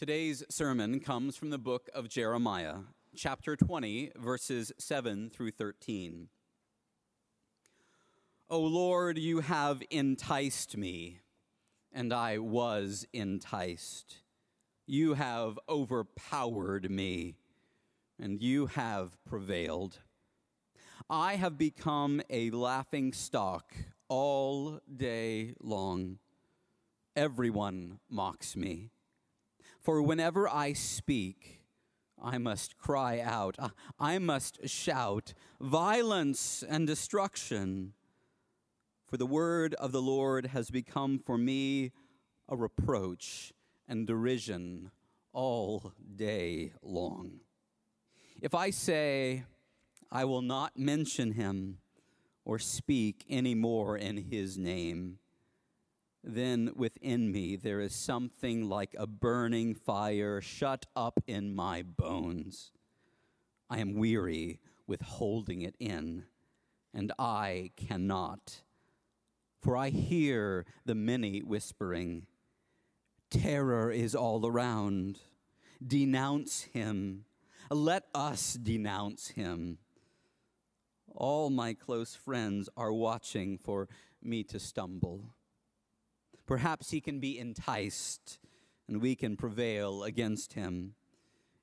Today's sermon comes from the book of Jeremiah, chapter 20, verses 7 through 13. O Lord, you have enticed me, and I was enticed. You have overpowered me, and you have prevailed. I have become a laughing stock all day long. Everyone mocks me. For whenever I speak, I must cry out, uh, I must shout, violence and destruction. For the word of the Lord has become for me a reproach and derision all day long. If I say, I will not mention him or speak any more in his name, then within me there is something like a burning fire shut up in my bones. I am weary with holding it in, and I cannot. For I hear the many whispering, Terror is all around. Denounce him. Let us denounce him. All my close friends are watching for me to stumble. Perhaps he can be enticed and we can prevail against him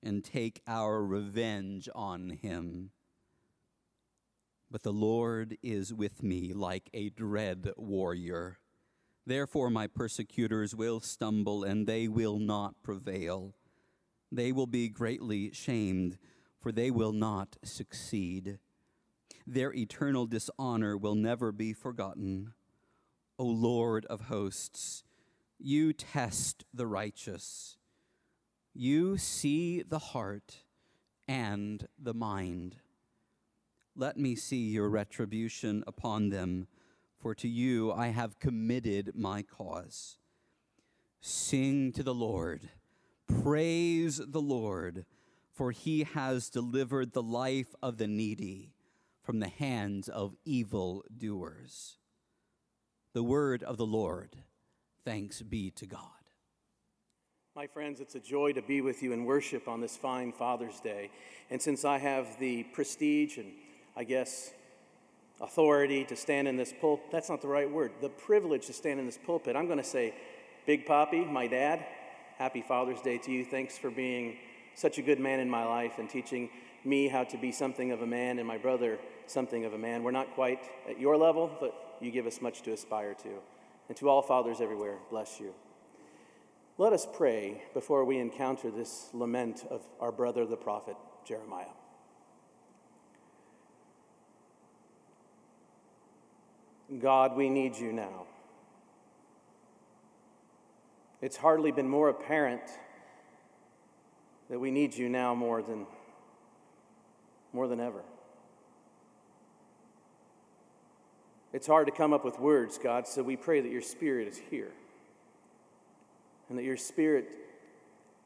and take our revenge on him. But the Lord is with me like a dread warrior. Therefore, my persecutors will stumble and they will not prevail. They will be greatly shamed, for they will not succeed. Their eternal dishonor will never be forgotten. O Lord of hosts, you test the righteous. You see the heart and the mind. Let me see your retribution upon them, for to you I have committed my cause. Sing to the Lord, praise the Lord, for he has delivered the life of the needy from the hands of evil doers the word of the Lord. Thanks be to God. My friends, it's a joy to be with you in worship on this fine Father's Day. And since I have the prestige and I guess authority to stand in this pulpit, that's not the right word, the privilege to stand in this pulpit, I'm going to say, Big Poppy, my dad, happy Father's Day to you. Thanks for being such a good man in my life and teaching me how to be something of a man and my brother something of a man. We're not quite at your level, but you give us much to aspire to. And to all fathers everywhere, bless you. Let us pray before we encounter this lament of our brother, the prophet Jeremiah. God, we need you now. It's hardly been more apparent that we need you now more than, more than ever. It's hard to come up with words, God, so we pray that your Spirit is here and that your Spirit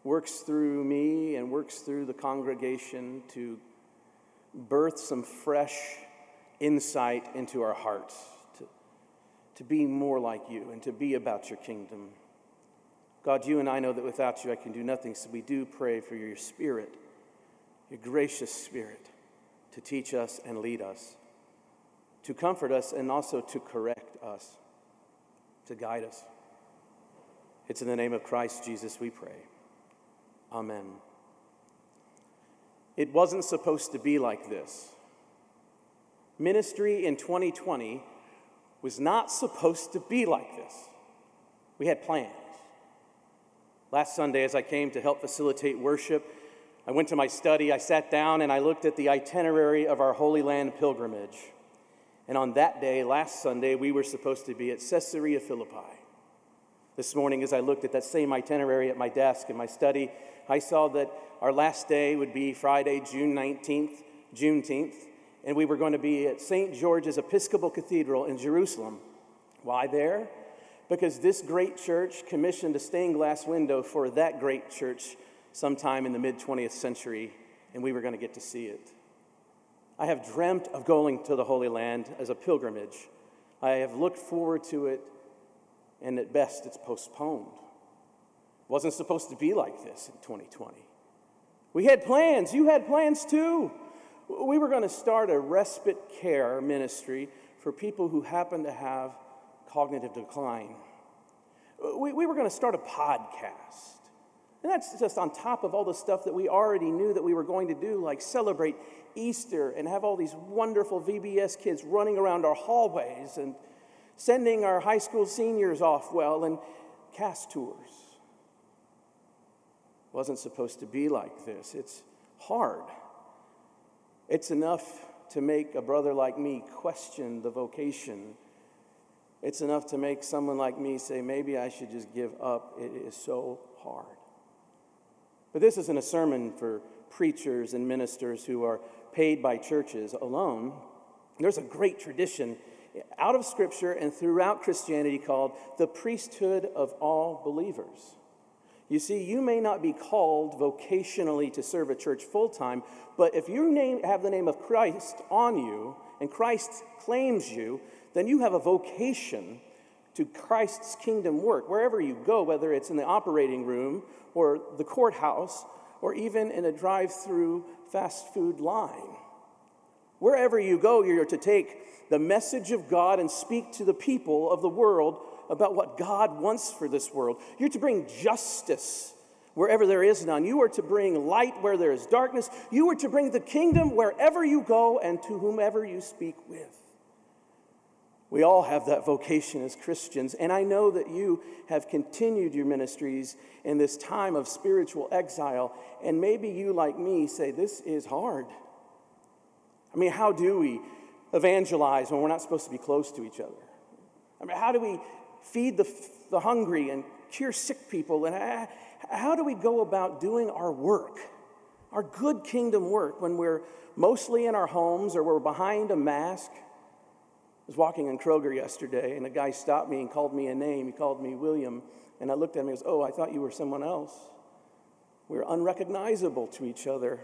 works through me and works through the congregation to birth some fresh insight into our hearts, to, to be more like you and to be about your kingdom. God, you and I know that without you I can do nothing, so we do pray for your Spirit, your gracious Spirit, to teach us and lead us to comfort us and also to correct us, to guide us. It's in the name of Christ Jesus we pray. Amen. It wasn't supposed to be like this. Ministry in 2020 was not supposed to be like this. We had plans. Last Sunday, as I came to help facilitate worship, I went to my study, I sat down, and I looked at the itinerary of our Holy Land pilgrimage. And on that day, last Sunday, we were supposed to be at Caesarea Philippi. This morning, as I looked at that same itinerary at my desk in my study, I saw that our last day would be Friday, June 19th, Juneteenth, and we were going to be at St. George's Episcopal Cathedral in Jerusalem. Why there? Because this great church commissioned a stained glass window for that great church sometime in the mid 20th century, and we were going to get to see it. I have dreamt of going to the Holy Land as a pilgrimage. I have looked forward to it, and at best, it's postponed. Wasn't supposed to be like this in 2020. We had plans. You had plans too. We were going to start a respite care ministry for people who happen to have cognitive decline. We, we were going to start a podcast. And that's just on top of all the stuff that we already knew that we were going to do, like celebrate Easter and have all these wonderful VBS kids running around our hallways and sending our high school seniors off well and cast tours. Wasn't supposed to be like this. It's hard. It's enough to make a brother like me question the vocation. It's enough to make someone like me say, maybe I should just give up. It is so hard. But this isn't a sermon for preachers and ministers who are paid by churches alone. There's a great tradition out of Scripture and throughout Christianity called the priesthood of all believers. You see, you may not be called vocationally to serve a church full time, but if you name, have the name of Christ on you and Christ claims you, then you have a vocation to Christ's kingdom work. Wherever you go, whether it's in the operating room or the courthouse or even in a drive through fast food line. Wherever you go, you're to take the message of God and speak to the people of the world about what God wants for this world. You're to bring justice wherever there is none. You are to bring light where there is darkness. You are to bring the kingdom wherever you go and to whomever you speak with. We all have that vocation as Christians, and I know that you have continued your ministries in this time of spiritual exile, and maybe you, like me, say, This is hard. I mean, how do we evangelize when we're not supposed to be close to each other? I mean, how do we feed the, the hungry and cure sick people? And how do we go about doing our work, our good kingdom work, when we're mostly in our homes or we're behind a mask? Was walking in Kroger yesterday, and a guy stopped me and called me a name. He called me William. And I looked at him and he goes, Oh, I thought you were someone else. We're unrecognizable to each other.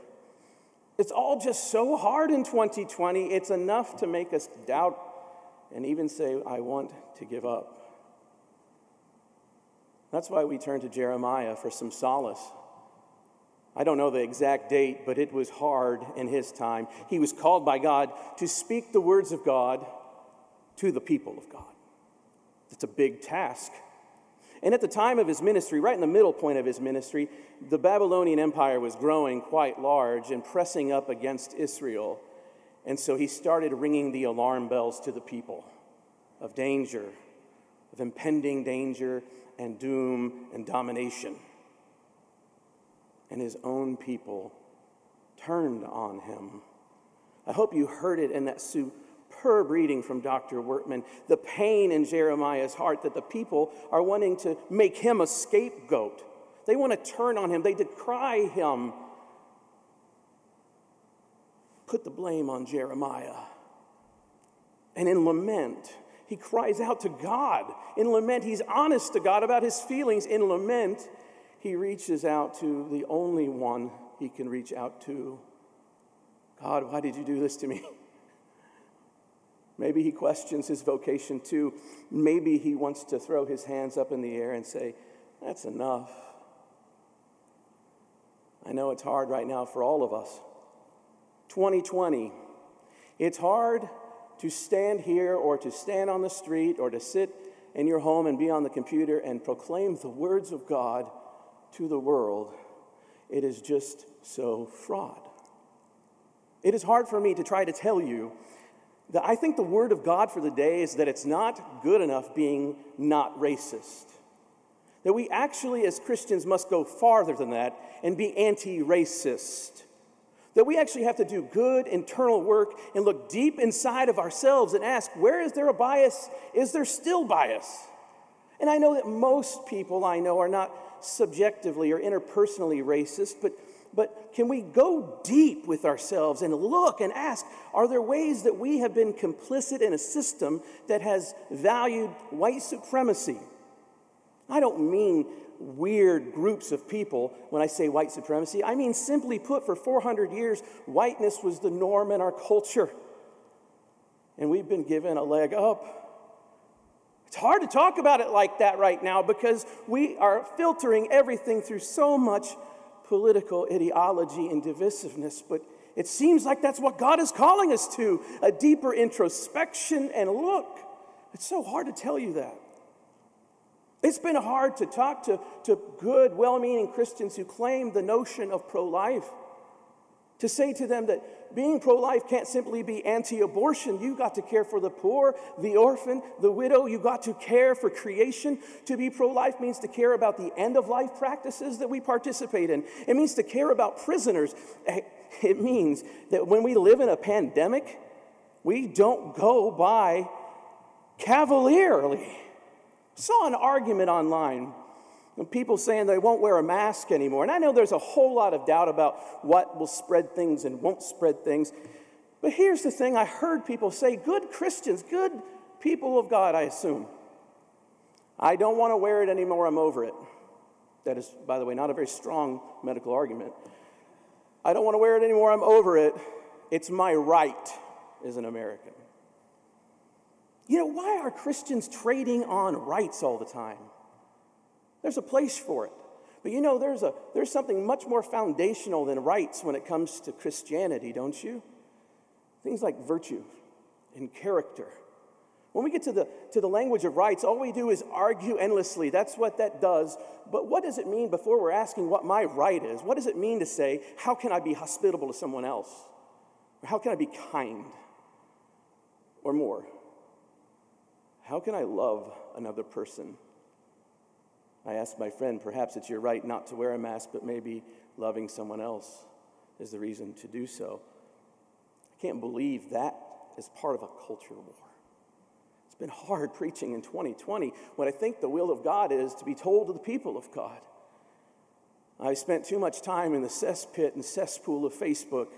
It's all just so hard in 2020. It's enough to make us doubt and even say, I want to give up. That's why we turn to Jeremiah for some solace. I don't know the exact date, but it was hard in his time. He was called by God to speak the words of God to the people of God. It's a big task. And at the time of his ministry, right in the middle point of his ministry, the Babylonian Empire was growing quite large and pressing up against Israel. And so he started ringing the alarm bells to the people of danger, of impending danger and doom and domination. And his own people turned on him. I hope you heard it in that superb reading from Dr. Workman the pain in Jeremiah's heart that the people are wanting to make him a scapegoat. They want to turn on him, they decry him. Put the blame on Jeremiah. And in lament, he cries out to God. In lament, he's honest to God about his feelings. In lament, he reaches out to the only one he can reach out to God, why did you do this to me? Maybe he questions his vocation too. Maybe he wants to throw his hands up in the air and say, That's enough. I know it's hard right now for all of us. 2020, it's hard to stand here or to stand on the street or to sit in your home and be on the computer and proclaim the words of God to the world. It is just so fraught. It is hard for me to try to tell you I think the word of God for the day is that it's not good enough being not racist. That we actually, as Christians, must go farther than that and be anti racist. That we actually have to do good internal work and look deep inside of ourselves and ask, where is there a bias? Is there still bias? And I know that most people I know are not subjectively or interpersonally racist, but, but can we go deep with ourselves and look and ask, are there ways that we have been complicit in a system that has valued white supremacy? I don't mean weird groups of people when I say white supremacy. I mean, simply put, for 400 years, whiteness was the norm in our culture. And we've been given a leg up. It's hard to talk about it like that right now because we are filtering everything through so much political ideology and divisiveness, but it seems like that's what God is calling us to a deeper introspection and look. It's so hard to tell you that. It's been hard to talk to, to good, well meaning Christians who claim the notion of pro life, to say to them that being pro life can't simply be anti abortion. You've got to care for the poor, the orphan, the widow. You've got to care for creation. To be pro life means to care about the end of life practices that we participate in, it means to care about prisoners. It means that when we live in a pandemic, we don't go by cavalierly saw an argument online of people saying they won't wear a mask anymore. And I know there's a whole lot of doubt about what will spread things and won't spread things. But here's the thing I heard people say, good Christians, good people of God, I assume. I don't want to wear it anymore, I'm over it. That is, by the way, not a very strong medical argument. I don't want to wear it anymore, I'm over it. It's my right as an American. You know, why are Christians trading on rights all the time? There's a place for it. But you know, there's, a, there's something much more foundational than rights when it comes to Christianity, don't you? Things like virtue and character. When we get to the, to the language of rights, all we do is argue endlessly. That's what that does. But what does it mean before we're asking what my right is? What does it mean to say, how can I be hospitable to someone else? Or how can I be kind? Or more? How can I love another person? I asked my friend, perhaps it's your right not to wear a mask, but maybe loving someone else is the reason to do so. I can't believe that is part of a culture war. It's been hard preaching in 2020 when I think the will of God is to be told to the people of God. I spent too much time in the cesspit and cesspool of Facebook.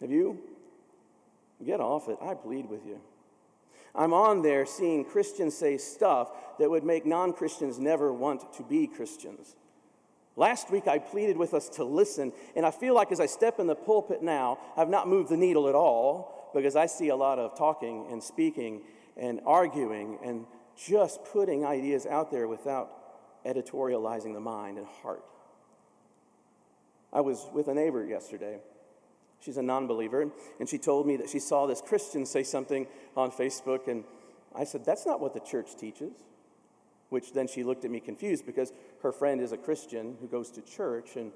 Have you? Get off it. I plead with you. I'm on there seeing Christians say stuff that would make non Christians never want to be Christians. Last week, I pleaded with us to listen, and I feel like as I step in the pulpit now, I've not moved the needle at all because I see a lot of talking and speaking and arguing and just putting ideas out there without editorializing the mind and heart. I was with a neighbor yesterday She's a non believer. And she told me that she saw this Christian say something on Facebook. And I said, That's not what the church teaches. Which then she looked at me confused because her friend is a Christian who goes to church. And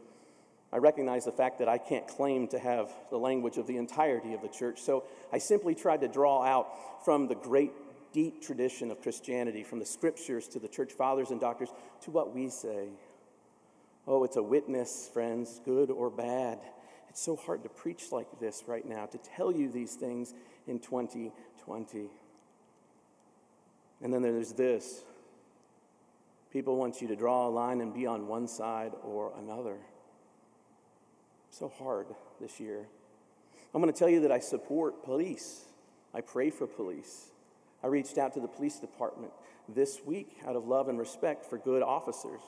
I recognize the fact that I can't claim to have the language of the entirety of the church. So I simply tried to draw out from the great, deep tradition of Christianity, from the scriptures to the church fathers and doctors, to what we say. Oh, it's a witness, friends, good or bad. It's so hard to preach like this right now, to tell you these things in 2020. And then there's this people want you to draw a line and be on one side or another. So hard this year. I'm going to tell you that I support police. I pray for police. I reached out to the police department this week out of love and respect for good officers.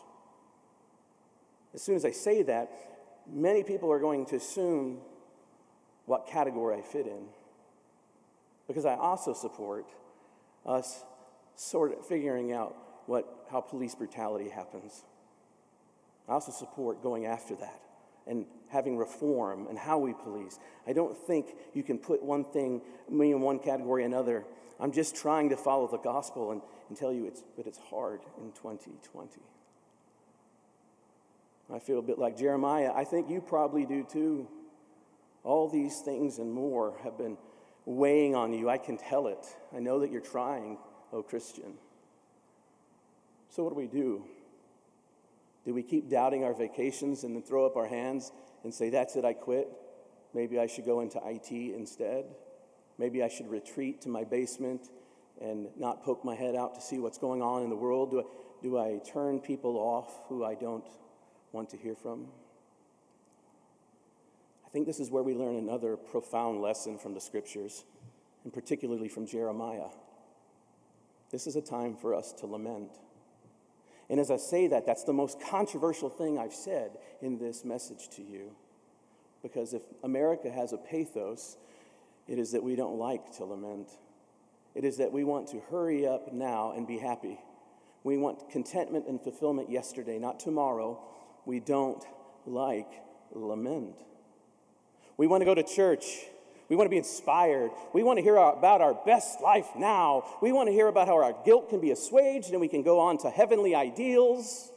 As soon as I say that, many people are going to assume what category I fit in. Because I also support us sort of figuring out what, how police brutality happens. I also support going after that and having reform and how we police. I don't think you can put one thing, me in one category another. I'm just trying to follow the gospel and, and tell you it's, but it's hard in 2020. I feel a bit like Jeremiah. I think you probably do too. All these things and more have been weighing on you. I can tell it. I know that you're trying, oh Christian. So, what do we do? Do we keep doubting our vacations and then throw up our hands and say, That's it, I quit? Maybe I should go into IT instead? Maybe I should retreat to my basement and not poke my head out to see what's going on in the world? Do I, do I turn people off who I don't want to hear from? I think this is where we learn another profound lesson from the scriptures, and particularly from Jeremiah. This is a time for us to lament. And as I say that, that's the most controversial thing I've said in this message to you. Because if America has a pathos, it is that we don't like to lament. It is that we want to hurry up now and be happy. We want contentment and fulfillment yesterday, not tomorrow. We don't like lament. We want to go to church. We want to be inspired. We want to hear about our best life now. We want to hear about how our guilt can be assuaged and we can go on to heavenly ideals.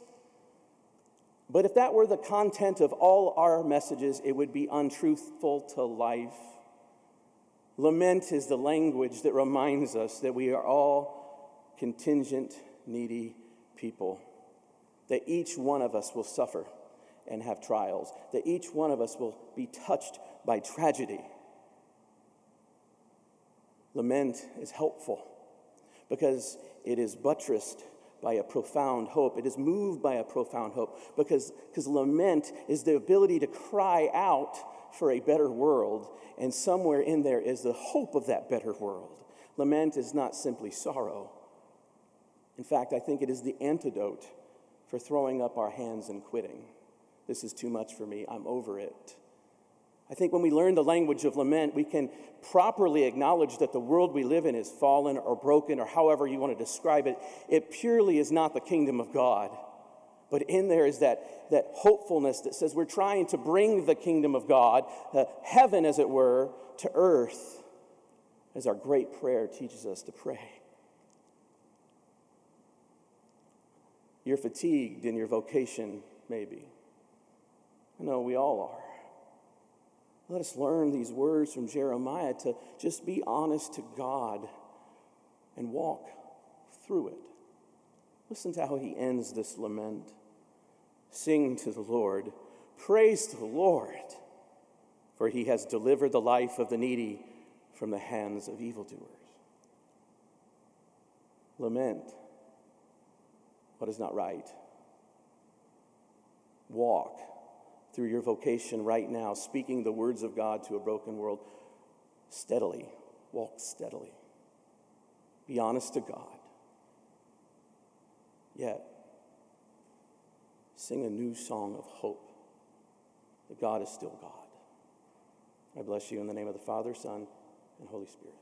But if that were the content of all our messages, it would be untruthful to life. Lament is the language that reminds us that we are all contingent, needy people, that each one of us will suffer and have trials, that each one of us will be touched by tragedy. Lament is helpful because it is buttressed by a profound hope. It is moved by a profound hope because, lament is the ability to cry out for a better world, and somewhere in there is the hope of that better world. Lament is not simply sorrow. In fact, I think it is the antidote for throwing up our hands and quitting. This is too much for me, I'm over it. I think when we learn the language of lament, we can properly acknowledge that the world we live in is fallen or broken or however you want to describe it. It purely is not the kingdom of God. But in there is that, that hopefulness that says we're trying to bring the kingdom of God, heaven as it were, to earth, as our great prayer teaches us to pray. You're fatigued in your vocation, maybe. I know we all are. Let us learn these words from Jeremiah to just be honest to God and walk through it. Listen to how he ends this lament. Sing to the Lord, praise the Lord, for he has delivered the life of the needy from the hands of evildoers. Lament what is not right. Walk through your vocation right now, speaking the words of God to a broken world steadily. Walk steadily. Be honest to God. Yet, sing a new song of hope that God is still God. I bless you in the name of the Father, Son, and Holy Spirit.